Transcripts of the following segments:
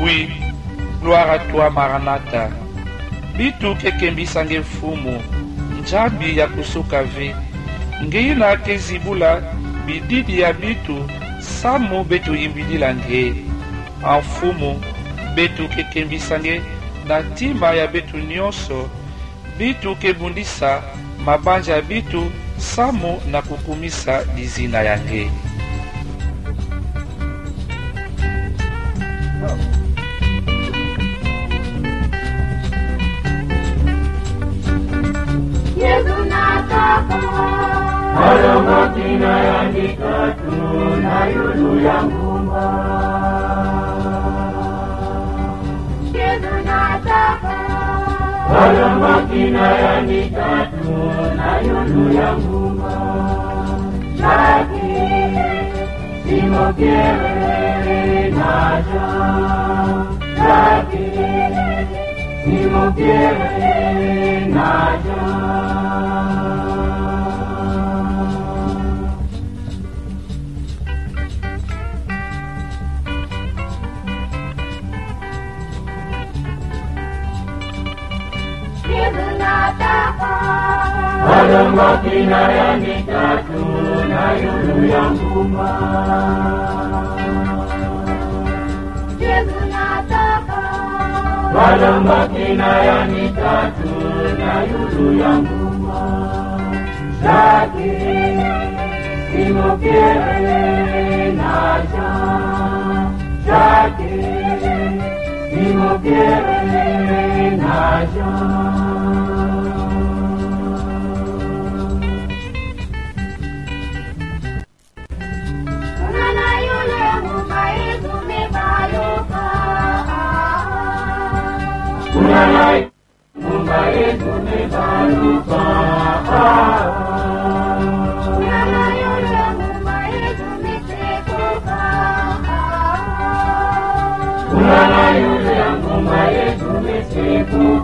Oui, gloire à toi Maranatha. Bitu kekembisange mfumu, njambi ya kusuka ve. Ngeina kezibula bididi ya bitu, samu betu yimbilila nge. Amfumu, betu kekembisange na ntima ya betu nyonso, bitu kebundisa mabanja ya bitu, samu na kukumisa lizina yange. Yesu majina yandika tu na yulu ya ngumba. Hayo majina yandika tu na yulu ya ngumba. Lakini simokere naja. Lakini simokere naja. Yesu nataka Hayo majina yandika tu na yulu ya ngumba. Yesu nataka Wala makina ya mitatu na yulu ya nguma Zaki simokere naja Zaki vino viene allá. Mumbai, Mumbai, Mumbai, Mumbai, Mumbai,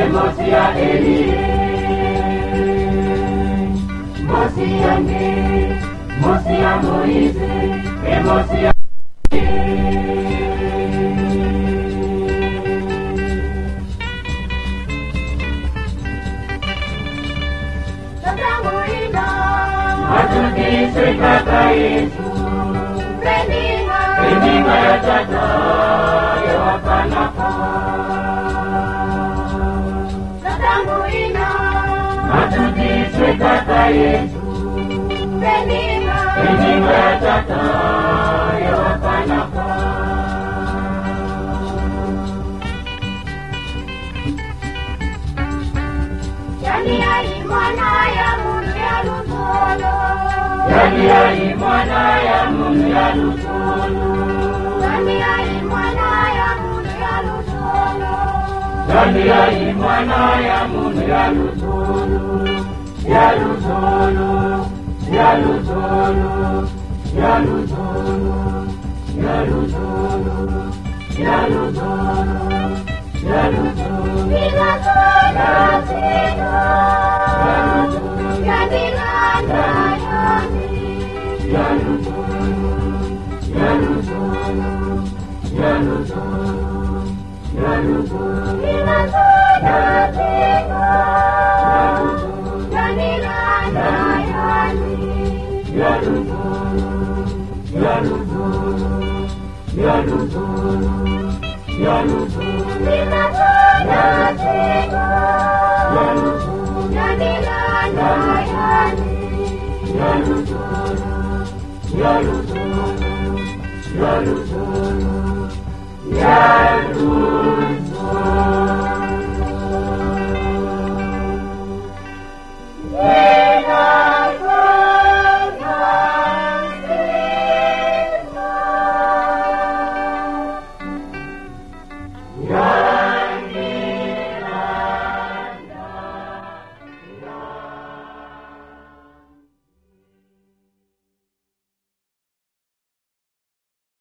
E mosi ya Elie Mosi yange Mosi ya Moize E mosi ya Tatamuina Atutise kaka Yesu Rendinga Endinga ya tata kaka Yesu Rendinga Endinga ya tata ya wakanaka Yani ai mwana ya mundu ya lutolo Yani ai mwana ya Mungu ya lutulu Yani ai mwana ya mundu ya lutolo Yani ai mwana ya Mungu ya lutulu Yaluzulu, Yaluzulu, Yaluzulu, Yaluzulu, Yaluzulu, Yaluzulu, Viva Yaluzulu, Yeah.